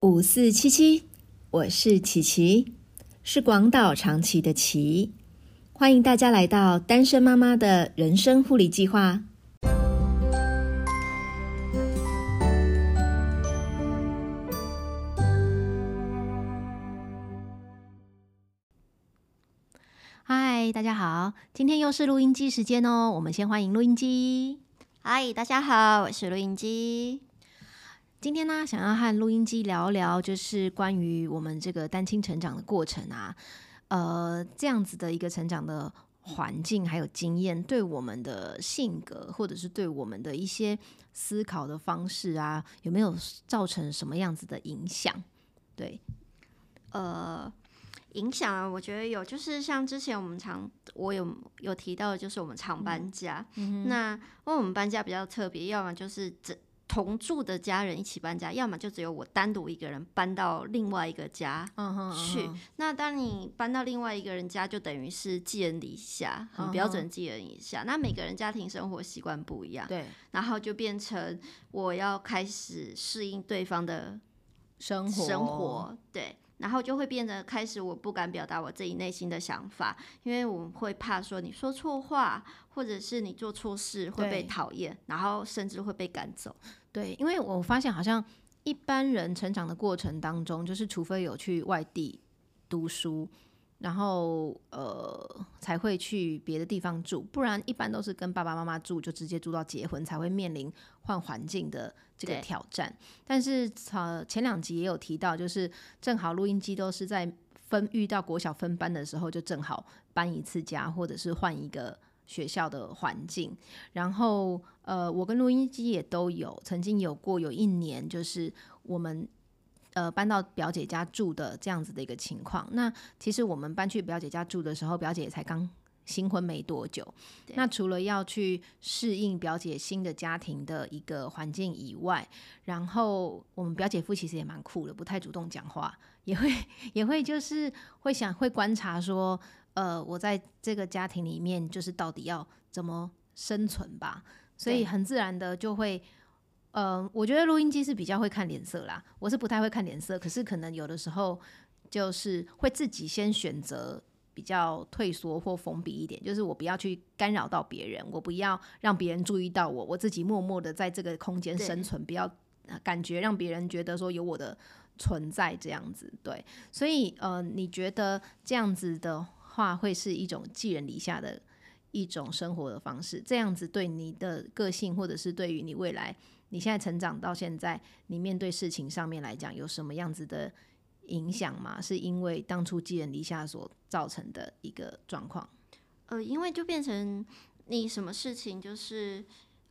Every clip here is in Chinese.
五四七七，我是琪琪，是广岛长崎的琪，欢迎大家来到单身妈妈的人生护理计划。嗨，大家好，今天又是录音机时间哦，我们先欢迎录音机。嗨，大家好，我是录音机。今天呢，想要和录音机聊聊，就是关于我们这个单亲成长的过程啊，呃，这样子的一个成长的环境还有经验，对我们的性格或者是对我们的一些思考的方式啊，有没有造成什么样子的影响？对，呃，影响啊，我觉得有，就是像之前我们常我有有提到的，就是我们常搬家，那因为我们搬家比较特别，要么就是整。同住的家人一起搬家，要么就只有我单独一个人搬到另外一个家去。那当你搬到另外一个人家，就等于是寄人篱下，很标准寄人篱下。那每个人家庭生活习惯不一样，对，然后就变成我要开始适应对方的生活，生活对。然后就会变得开始，我不敢表达我自己内心的想法，因为我会怕说你说错话，或者是你做错事会被讨厌，然后甚至会被赶走。对，因为我发现好像一般人成长的过程当中，就是除非有去外地读书。然后呃才会去别的地方住，不然一般都是跟爸爸妈妈住，就直接住到结婚才会面临换环境的这个挑战。但是呃前两集也有提到，就是正好录音机都是在分遇到国小分班的时候，就正好搬一次家，或者是换一个学校的环境。然后呃我跟录音机也都有曾经有过有一年，就是我们。呃，搬到表姐家住的这样子的一个情况。那其实我们搬去表姐家住的时候，表姐也才刚新婚没多久。那除了要去适应表姐新的家庭的一个环境以外，然后我们表姐夫其实也蛮酷的，不太主动讲话，也会也会就是会想会观察说，呃，我在这个家庭里面就是到底要怎么生存吧。所以很自然的就会。嗯，我觉得录音机是比较会看脸色啦，我是不太会看脸色，可是可能有的时候就是会自己先选择比较退缩或封闭一点，就是我不要去干扰到别人，我不要让别人注意到我，我自己默默的在这个空间生存，不要感觉让别人觉得说有我的存在这样子。对，所以呃，你觉得这样子的话会是一种寄人篱下的一种生活的方式？这样子对你的个性，或者是对于你未来？你现在成长到现在，你面对事情上面来讲，有什么样子的影响吗？是因为当初寄人篱下所造成的一个状况？呃，因为就变成你什么事情就是。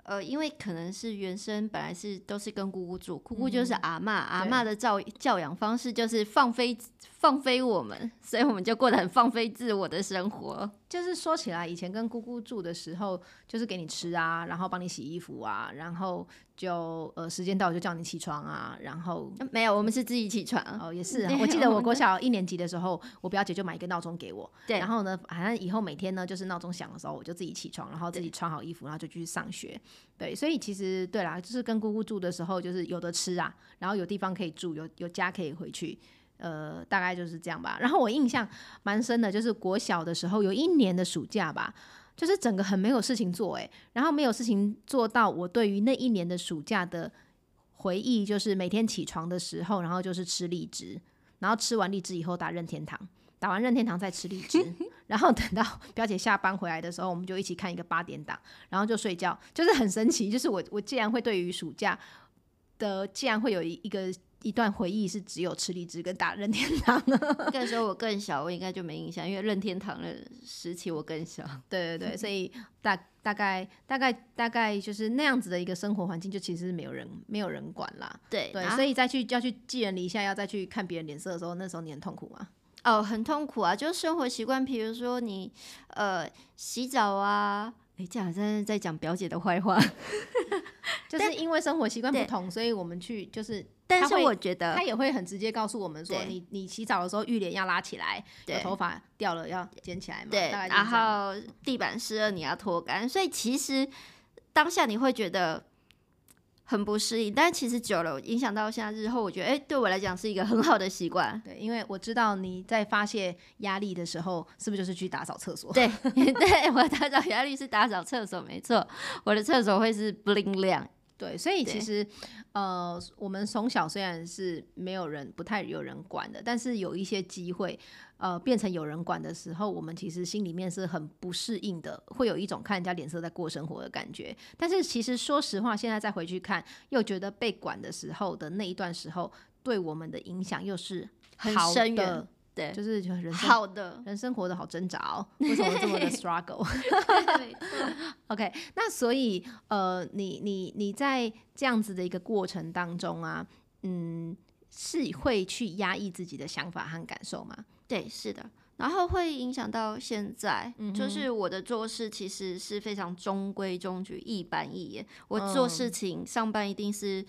呃，因为可能是原生本来是都是跟姑姑住，姑姑就是阿妈，阿妈的教教养方式就是放飞放飞我们，所以我们就过得很放飞自我的生活。就是说起来，以前跟姑姑住的时候，就是给你吃啊，然后帮你洗衣服啊，然后就呃时间到就叫你起床啊，然后没有，我们是自己起床。哦，也是，我记得我国小一年级的时候，我表姐就买一个闹钟给我，对，然后呢，反正以后每天呢，就是闹钟响的时候，我就自己起床，然后自己穿好衣服，然后就去上学。对，所以其实对啦，就是跟姑姑住的时候，就是有的吃啊，然后有地方可以住，有有家可以回去，呃，大概就是这样吧。然后我印象蛮深的，就是国小的时候有一年的暑假吧，就是整个很没有事情做，诶，然后没有事情做到，我对于那一年的暑假的回忆，就是每天起床的时候，然后就是吃荔枝，然后吃完荔枝以后打任天堂。打完任天堂再吃荔枝，然后等到 表姐下班回来的时候，我们就一起看一个八点档，然后就睡觉，就是很神奇。就是我我竟然会对于暑假的，竟然会有一一个一段回忆是只有吃荔枝跟打任天堂。那个时候我更小，我应该就没印象，因为任天堂的时期我更小。对对对，所以大大概大概大概就是那样子的一个生活环境，就其实是没有人没有人管啦。对对，所以再去要去寄人篱下，要再去看别人脸色的时候，那时候你很痛苦吗？哦，很痛苦啊！就是生活习惯，比如说你呃洗澡啊，哎，这样像在讲表姐的坏话，就是因为生活习惯不同，所以我们去就是，但是我觉得他也会很直接告诉我们说，你你洗澡的时候浴帘要拉起来，有头发掉了要捡起来嘛，对，然后地板湿了你要拖干，所以其实当下你会觉得很不适应，但其实久了影响到现在日后，我觉得哎、对我来讲是一个很好的习惯。对，因为我知道你在发泄压力的时候，是不是就是去打扫厕所？对 对，我打扫压力是打扫厕所，没错，我的厕所会是 bling 亮。对，所以其对实呃，我们从小虽然是没有人不太有人管的，但是有一些机会，呃，变成有人管的时候，我们其实心里面是很不适应的，会有一种看人家脸色在过生活的感觉。但是其实说实话，现在再回去看，又觉得被管的时候的那一段时候，对我们的影响又是很深远，对，就是人生好的，人生活得好挣扎哦，为什么这么的 struggle？OK，那所以呃，你你你在这样子的一个过程当中啊，嗯，是会去压抑自己的想法和感受吗？对，是的。然后会影响到现在，嗯就是我的做事其实是非常中规中矩、一板一眼。我做嗯事情、上班一定是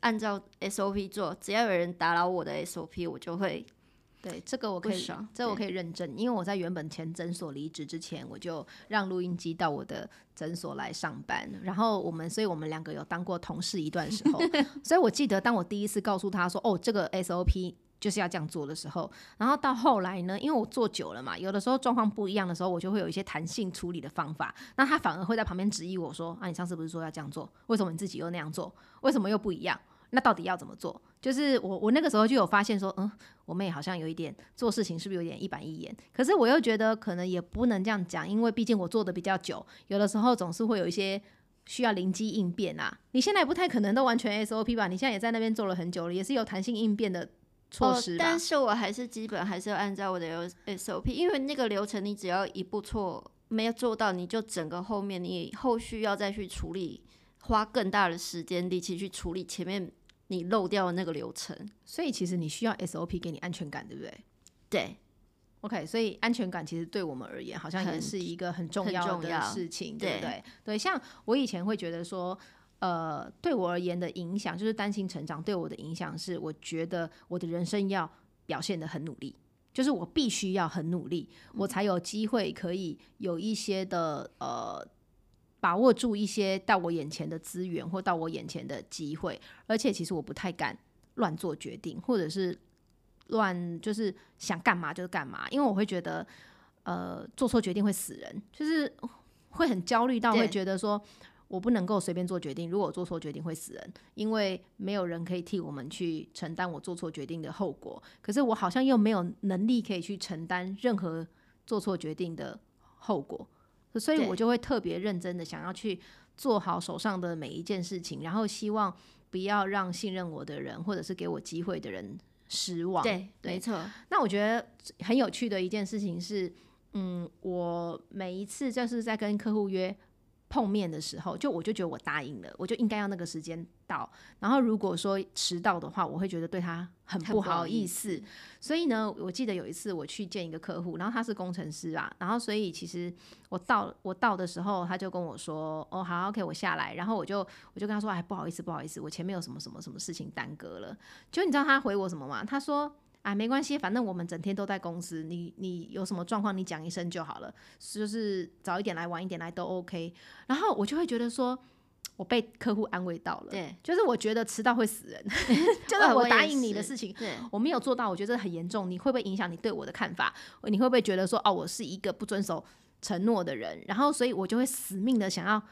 按照 SOP 做，只要有人打扰我的 SOP，我就会对，这个我可以这我可以认证，因为我在原本前诊所离职之前，我就让录音机到我的诊所来上班，然后我们，所以我们两个有当过同事一段时候，所以我记得当我第一次告诉他说，哦，这个 SOP 就是要这样做的时候，然后到后来呢，因为我做久了嘛，有的时候状况不一样的时候，我就会有一些弹性处理的方法，那他反而会在旁边质疑我说，啊，你上次不是说要这样做，为什么你自己又那样做，为什么又不一样？那到底要怎么做？就是我我那个时候就有发现说，嗯，我妹好像有一点做事情是不是有点一板一眼？可是我又觉得可能也不能这样讲，因为毕竟我做的比较久，有的时候总是会有一些需要灵机应变啊。你现在不太可能都完全 SOP 吧？你现在也在那边做了很久了，也是有弹性应变的措施？哦。但是我还是基本还是要按照我的 SOP，因为那个流程你只要一步错没有做到，你就整个后面你后续要再去处理，花更大的时间力气去处理前面你漏掉的那个流程。所以其实你需要 SOP 给你安全感，对不对对，？OK，所以安全感其实对我们而言，好像也是一个很重要的事情，对不对对？对，像我以前会觉得说，呃，对我而言的影响，就是担心成长对我的影响是，我觉得我的人生要表现的很努力，就是我必须要很努力，我才有机会可以有一些的呃。把握住一些到我眼前的资源或到我眼前的机会，而且其实我不太敢乱做决定，或者是乱就是想干嘛就是干嘛，因为我会觉得呃做错决定会死人，就是会很焦虑到会觉得说我不能够随便做决定，如果我做错决定会死人，因为没有人可以替我们去承担我做错决定的后果。可是我好像又没有能力可以去承担任何做错决定的后果，所以我就会特别认真的想要去做好手上的每一件事情，然后希望不要让信任我的人或者是给我机会的人失望。对，对没错，那我觉得很有趣的一件事情是，嗯，我每一次就是在跟客户约碰面的时候，就我就觉得我答应了，我就应该要那个时间到。然后如果说迟到的话，我会觉得对他很很不不好意思。所以呢，我记得有一次我去见一个客户，然后他是工程师啊，然后所以其实我到我到的时候，他就跟我说：“哦，好，OK，我下来。”然后我就我就跟他说：“哎，不好意思，不好意思，我前面有什么什么什么事情耽搁了。”就你知道他回我什么吗？他说：“啊，没关系，反正我们整天都在公司，你你有什么状况你讲一声就好了，就是早一点来晚一点来都 OK。”然后我就会觉得说，我被客户安慰到了，对，就是我觉得迟到会死人，就是哦我答应你的事情，对，我没有做到，我觉得很严重，你会不会影响你对我的看法？你会不会觉得说，哦，我是一个不遵守承诺的人？然后，所以我就会死命的想要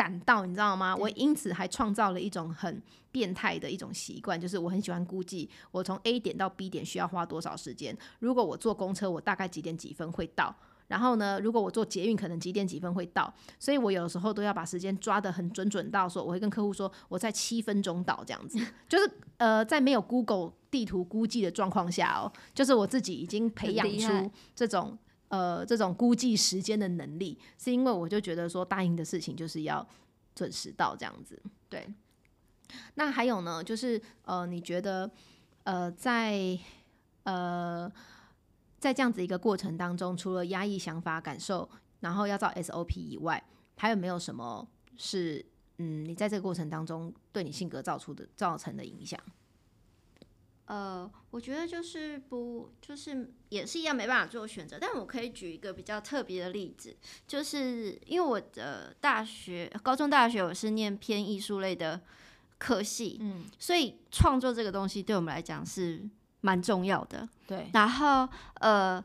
赶到，你知道吗？我因此还创造了一种很变态的一种习惯，就是我很喜欢估计我从 A 点到 B 点需要花多少时间。如果我坐公车，我大概几点几分会到？然后呢，如果我坐捷运，可能几点几分会到？所以我有的时候都要把时间抓得很准准到说，我会跟客户说我在七分钟到这样子，就是呃，在没有 Google 地图估计的状况下哦，就是我自己已经培养出这种呃这种估计时间的能力，是因为我就觉得说答应的事情就是要准时到这样子。对，那还有呢，就是呃，你觉得呃在呃在这样子一个过程当中，除了压抑想法、感受，然后要照 SOP 以外，还有没有什么是嗯你在这个过程当中对你性格造出的造成的影响？呃，我觉得就是不，就是也是一样没办法做选择。但我可以举一个比较特别的例子，就是因为我的大学、高中、大学我是念偏艺术类的科系，嗯，所以创作这个东西对我们来讲是蛮重要的。对，然后呃，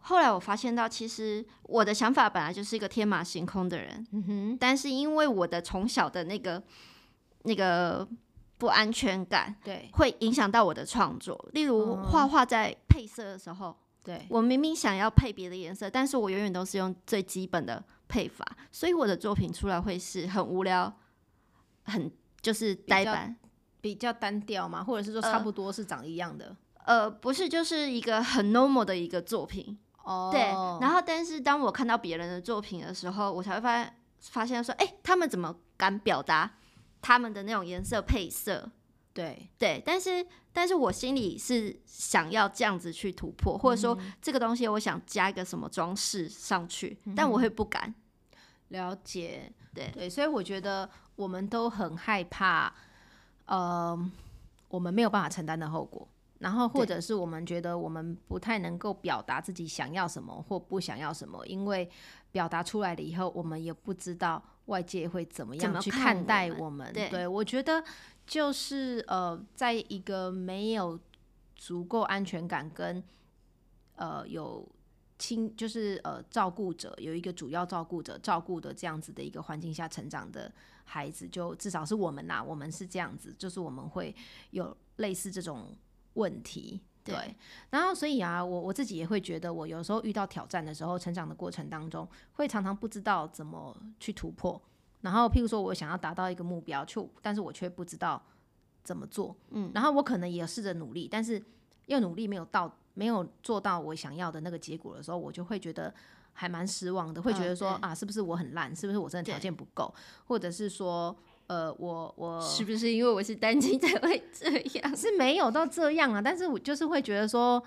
后来我发现到，其实我的想法本来就是一个天马行空的人，嗯哼，但是因为我的从小的那个那个不安全感，对会影响到我的创作。例如嗯画画在配色的时候，对，我明明想要配别的颜色，但是我永远都是用最基本的配法，所以我的作品出来会是很无聊，很就是呆板。比较单调嘛，或者是说呃差不多是长一样的。呃，不是，就是一个很 normal 的一个作品。哦，对，然后但是当我看到别人的作品的时候，我才会发现发现说，哎、他们怎么敢表达他们的那种颜色配色？对，对，但是但是我心里是想要这样子去突破，或者说这个东西我想加一个什么装饰上去，但我会不敢。了解，对。对，所以我觉得我们都很害怕，呃，我们没有办法承担的后果，然后或者是我们觉得我们不太能够表达自己想要什么或不想要什么，因为表达出来了以后，我们也不知道外界会怎么怎样去么看待们我们。对我觉得就是呃，在一个没有足够安全感跟呃有亲就是呃照顾者有一个主要照顾者照顾的这样子的一个环境下成长的孩子，就至少是我们呐，我们是这样子，就是我们会有类似这种问题。对，对然后所以啊，我我自己也会觉得，我有时候遇到挑战的时候，成长的过程当中，会常常不知道怎么去突破。然后，譬如说我想要达到一个目标，却但是我却不知道怎么做。嗯，然后我可能也试着努力，但是又努力没有到，没有做到我想要的那个结果的时候，我就会觉得还蛮失望的，会觉嗯得说、对啊，是不是我很烂？是不是我真的条件不够？或者是说，呃，我我是不是因为我是单亲才会这样？是没有到这样啊，但是我就是会觉得说，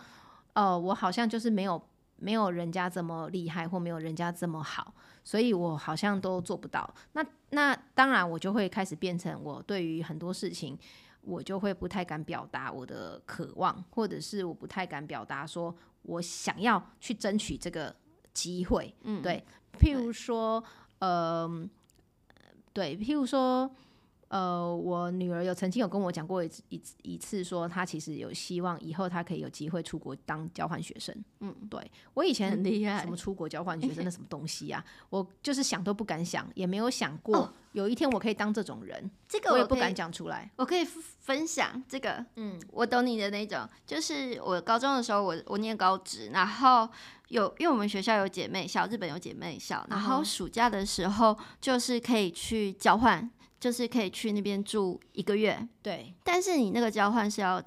呃，我好像就是没有没有人家这么厉害，或没有人家这么好，所以我好像都做不到。那那当然，我就会开始变成我对于很多事情，我就会不太敢表达我的渴望，或者是我不太敢表达说我想要去争取这个机会。嗯，对，譬如说，呃，对，譬如说，呃，我女儿有曾经有跟我讲过一次一次一次，说她其实有希望以后她可以有机会出国当交换学生。嗯，对我以前很厉害什么出国交换学生那 什么东西呀、我就是想都不敢想，也没有想过有一天我可以当这种人，这个我也不敢讲出来。我可以分享这个，嗯，我懂你的那种，就是我高中的时候我，我念高职，然后有因为我们学校有姐妹校，日本有姐妹校，然后暑假的时候就是可以去交换，就是可以去那边住一个月，对，但是你那个交换是要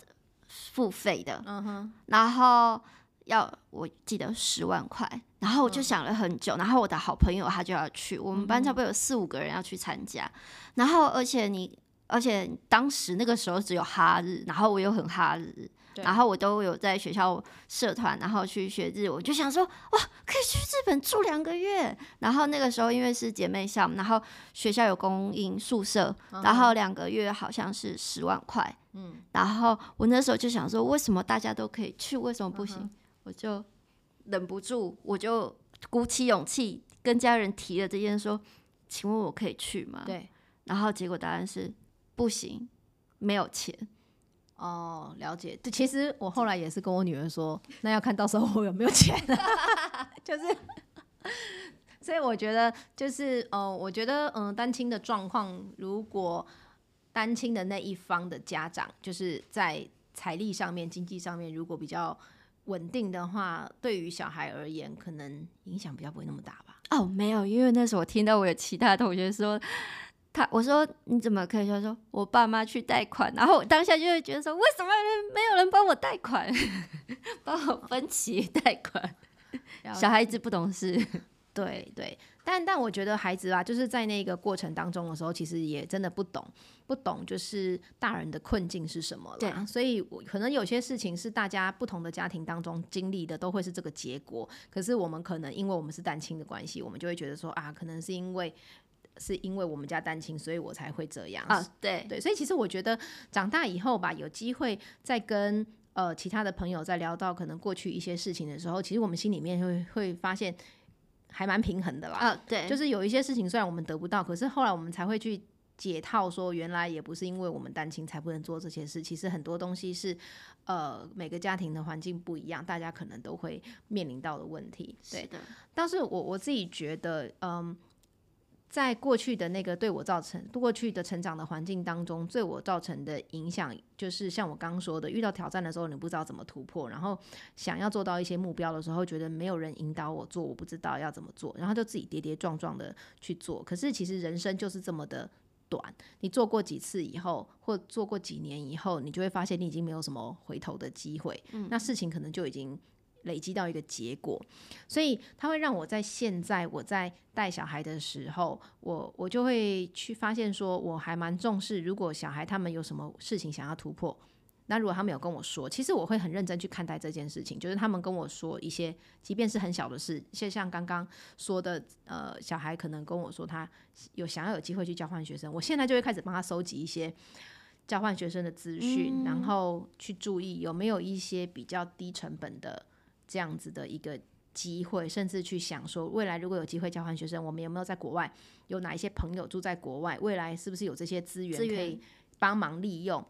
付费的，嗯哼，然后要我记得十万块，然后我就想了很久，然后我的好朋友他就要去，我们班差不多有四五个人要去参加，然后而且你，而且当时那个时候只有哈日，然后我又很哈日。对然后我都有在学校社团，然后去学日文，我就想说，哇，可以去日本住两个月。然后那个时候因为是姐妹校，然后学校有供应宿舍，然后两个月好像是十万块。嗯，然后我那时候就想说，为什么大家都可以去，为什么不行？我就忍不住，我就鼓起勇气跟家人提了这件，说，请问我可以去吗？。对，然后结果答案是不行，没有钱。哦，了解。对，其实我后来也是跟我女儿说，那要看到时候我有没有钱，就是。所以我觉得就是，呃，我觉得，嗯、单亲的状况，如果单亲的那一方的家长，就是在财力上面、经济上面，如果比较稳定的话，对于小孩而言，可能影响比较不会那么大吧。哦，没有，因为那时候我听到我有其他同学说，他我说你怎么可以？他说我爸妈去贷款，然后我当下就会觉得说，为什么没有人帮我贷款，帮我分期贷款？小孩子不懂事，对对，但但我觉得孩子啊，就是在那个过程当中的时候，其实也真的不懂，不懂就是大人的困境是什么了。对所以我可能有些事情是大家不同的家庭当中经历的，都会是这个结果。可是我们可能因为我们是单亲的关系，我们就会觉得说啊，可能是因为是因为我们家单亲，所以我才会这样。啊，对，对，所以其实我觉得长大以后吧，有机会再跟呃其他的朋友在聊到可能过去一些事情的时候，其实我们心里面会会发现还蛮平衡的啦。啊，对，就是有一些事情虽然我们得不到，可是后来我们才会去解套，说原来也不是因为我们单亲才不能做这些事，其实很多东西是呃每个家庭的环境不一样，大家可能都会面临到的问题。对的，但是我我自己觉得，嗯。在过去的那个对我造成过去的成长的环境当中，对我造成的影响，就是像我刚刚说的，遇到挑战的时候，你不知道怎么突破，然后想要做到一些目标的时候，觉得没有人引导我做，我不知道要怎么做，然后就自己跌跌撞撞的去做。可是其实人生就是这么的短，你做过几次以后，或做过几年以后，你就会发现你已经没有什么回头的机会，那事情可能就已经。累积到一个结果，所以它会让我在现在我在带小孩的时候，我我就会去发现说，我还蛮重视，如果小孩他们有什么事情想要突破，那如果他们有跟我说，其实我会很认真去看待这件事情，就是他们跟我说一些，即便是很小的事，就像刚刚说的，呃，小孩可能跟我说他有想要有机会去交换学生，我现在就会开始帮他收集一些交换学生的资讯，然后去注意有没有一些比较低成本的。这样子的一个机会，甚至去想说，未来如果有机会交换学生，我们有没有在国外有哪一些朋友住在国外？未来是不是有这些资源可以帮忙利用？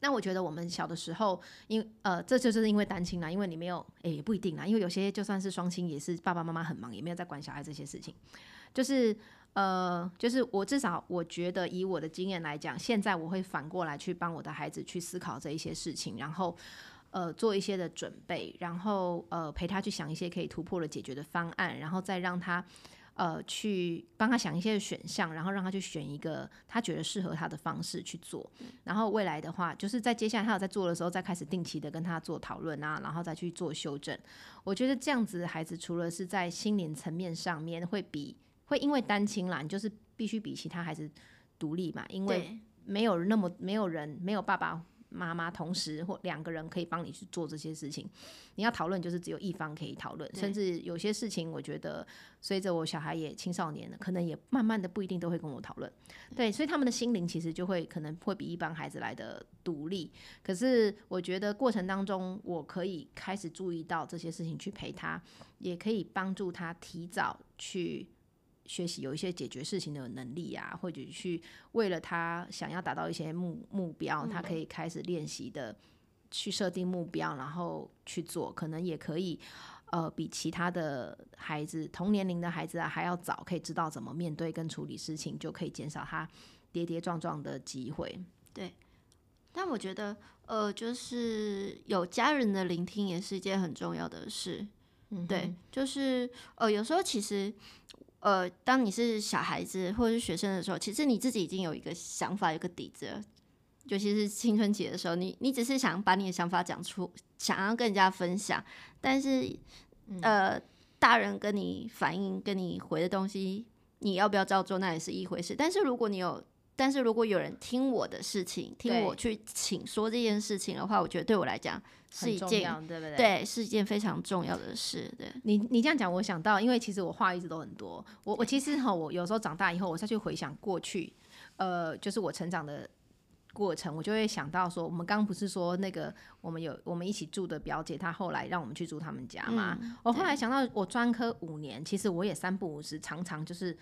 那我觉得我们小的时候，因呃，这就是因为单亲啦，因为你没有，诶，也不一定啦，因为有些就算是双亲，也是爸爸妈妈很忙，也没有在管小孩这些事情。就是呃，就是我至少我觉得以我的经验来讲，现在我会反过来去帮我的孩子去思考这一些事情，然后。呃，做一些的准备，然后呃，陪他去想一些可以突破的解决的方案，然后再让他呃去帮他想一些选项，然后让他去选一个他觉得适合他的方式去做。然后未来的话，就是在接下来他有在做的时候，再开始定期的跟他做讨论啊，然后再去做修正。我觉得这样子的孩子，除了是在心灵层面上面会比会因为单亲啦，你就是必须比其他孩子独立嘛，因为没有那么没有人没有爸爸。妈妈同时或两个人可以帮你去做这些事情，你要讨论就是只有一方可以讨论，甚至有些事情我觉得随着我小孩也青少年了，可能也慢慢的不一定都会跟我讨论，对，所以他们的心灵其实就会可能会比一般孩子来的独立。可是我觉得过程当中，我可以开始注意到这些事情去陪他，也可以帮助他提早去。学习有一些解决事情的能力啊，或者去为了他想要达到一些目目标，他可以开始练习的去设定目标，然后去做，可能也可以呃比其他的孩子同年龄的孩子啊还要早，可以知道怎么面对跟处理事情，就可以减少他跌跌撞撞的机会。对，但我觉得呃，就是有家人的聆听也是一件很重要的事。嗯，对，就是呃，有时候其实。呃，当你是小孩子或者是学生的时候，其实你自己已经有一个想法、有个底子，尤其是青春期的时候，你你只是想把你的想法讲出，想要跟人家分享，但是呃，大人跟你反映、跟你回的东西，你要不要照做，那也是一回事。但是如果你有，但是如果有人听我的事情，听我去请说这件事情的话，我觉得对我来讲。是一件对不对？对，是一件非常重要的事。对你，你这样讲，我想到，因为其实我话一直都很多。我，我其实哈，我有时候长大以后，我再去回想过去，呃，就是我成长的过程，我就会想到说，我们刚刚不是说那个我们有我们一起住的表姐，她后来让我们去住他们家嘛？我后来想到，我专科五年，其实我也三不五时，常常就是。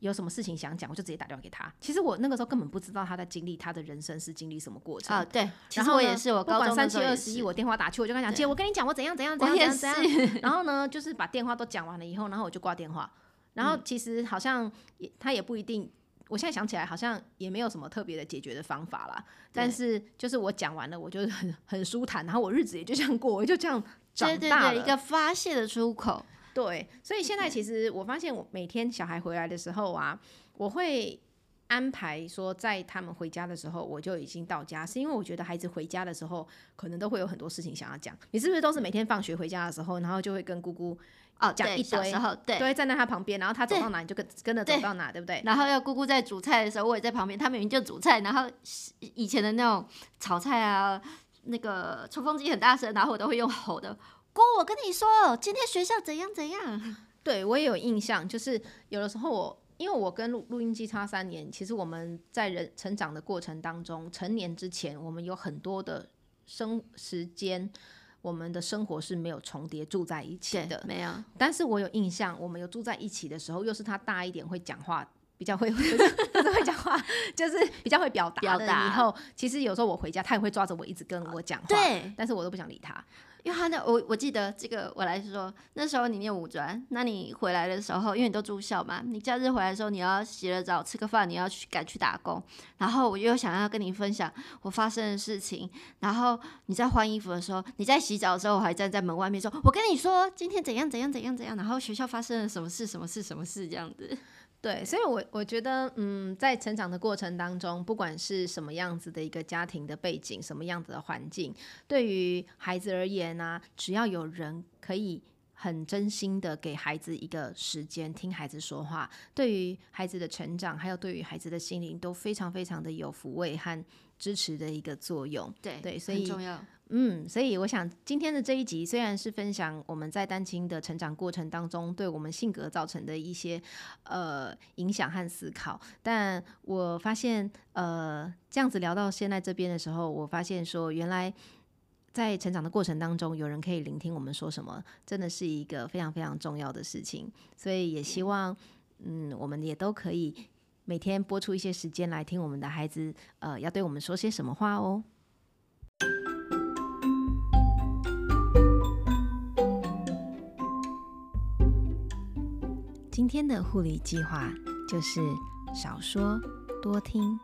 有什么事情想讲，我就直接打电话给他。其实我那个时候根本不知道他在经历他的人生是经历什么过程啊。对，然后我也是，我不管三七二十一，我电话打去，我就跟他讲，姐，我跟你讲，我怎样怎样怎样怎样。然后呢，就是把电话都讲完了以后，然后我就挂电话。然后其实好像也他也不一定，我现在想起来好像也没有什么特别的解决的方法啦。但是就是我讲完了，我就很很舒坦，然后我日子也就这样过，我就这样长大了，一个发泄的出口。对，所以现在其实我发现，我每天小孩回来的时候啊，我会安排说，在他们回家的时候，我就已经到家，是因为我觉得孩子回家的时候，可能都会有很多事情想要讲。你是不是都是每天放学回家的时候，然后就会跟姑姑哦讲一堆，对，都会站在他旁边，然后他走到哪你就跟跟着走到哪，对不对？然后要姑姑在煮菜的时候，我也在旁边，他明明就煮菜，然后以前的那种炒菜啊，那个抽风机很大声，然后我都会用吼的。哥，我跟你说，今天学校怎样怎样？对我也有印象，就是有的时候我，因为我跟录录音机差三年，其实我们在人成长的过程当中，成年之前，我们有很多的生时间，我们的生活是没有重叠住在一起的，没有。但是我有印象，我们有住在一起的时候，又是他大一点会讲话比较会，会讲话，就是比较会表达的。表达以后其实有时候我回家，他也会抓着我一直跟我讲话，对，但是我都不想理他。因为他那我我记得这个我来说，那时候你念五专，那你回来的时候，因为你都住校嘛，你假日回来的时候，你要洗了澡吃个饭，你要去赶去打工，然后我又想要跟你分享我发生的事情，然后你在换衣服的时候，你在洗澡的时候，我还站在门外面说，我跟你说今天怎样怎样怎样怎样，然后学校发生了什么事什么事什么事这样子。对，所以我我觉得，嗯，在成长的过程当中，不管是什么样子的一个家庭的背景，什么样子的环境，对于孩子而言呢、只要有人可以很真心的给孩子一个时间听孩子说话，对于孩子的成长，还有对于孩子的心灵，都非常非常的有抚慰和支持的一个作用。对对所以很重要。嗯，所以我想今天的这一集虽然是分享我们在单亲的成长过程当中对我们性格造成的一些呃影响和思考，但我发现呃这样子聊到现在这边的时候，我发现说原来在成长的过程当中，有人可以聆听我们说什么，真的是一个非常非常重要的事情。所以也希望嗯我们也都可以每天播出一些时间来听我们的孩子呃要对我们说些什么话哦。今天的护理计划就是少说多听，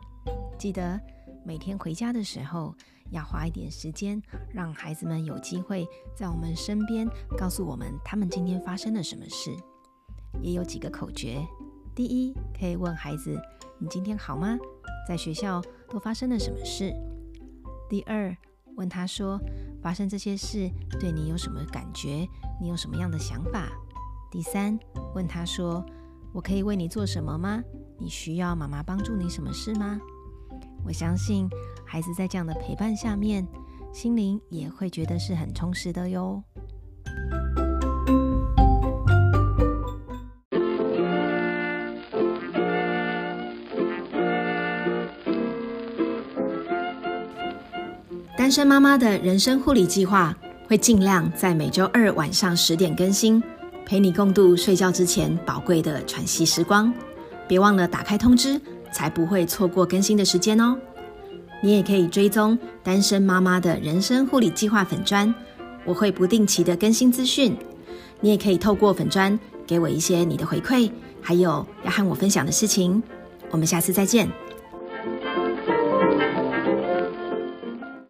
记得每天回家的时候要花一点时间，让孩子们有机会在我们身边告诉我们他们今天发生了什么事。也有几个口诀：第一，可以问孩子：“你今天好吗？在学校都发生了什么事？”第二，问他说：“发生这些事对你有什么感觉？你有什么样的想法？”第三，问他说：“我可以为你做什么吗？你需要妈妈帮助你什么事吗？”我相信孩子在这样的陪伴下面，心灵也会觉得是很充实的哟。单身妈妈的人生护理计划会尽量在每周二晚上十点更新。陪你共度睡觉之前宝贵的喘息时光。别忘了打开通知，才不会错过更新的时间哦。你也可以追踪单身妈妈的人生护理计划粉砖，我会不定期的更新资讯。你也可以透过粉砖给我一些你的回馈，还有要和我分享的事情。我们下次再见。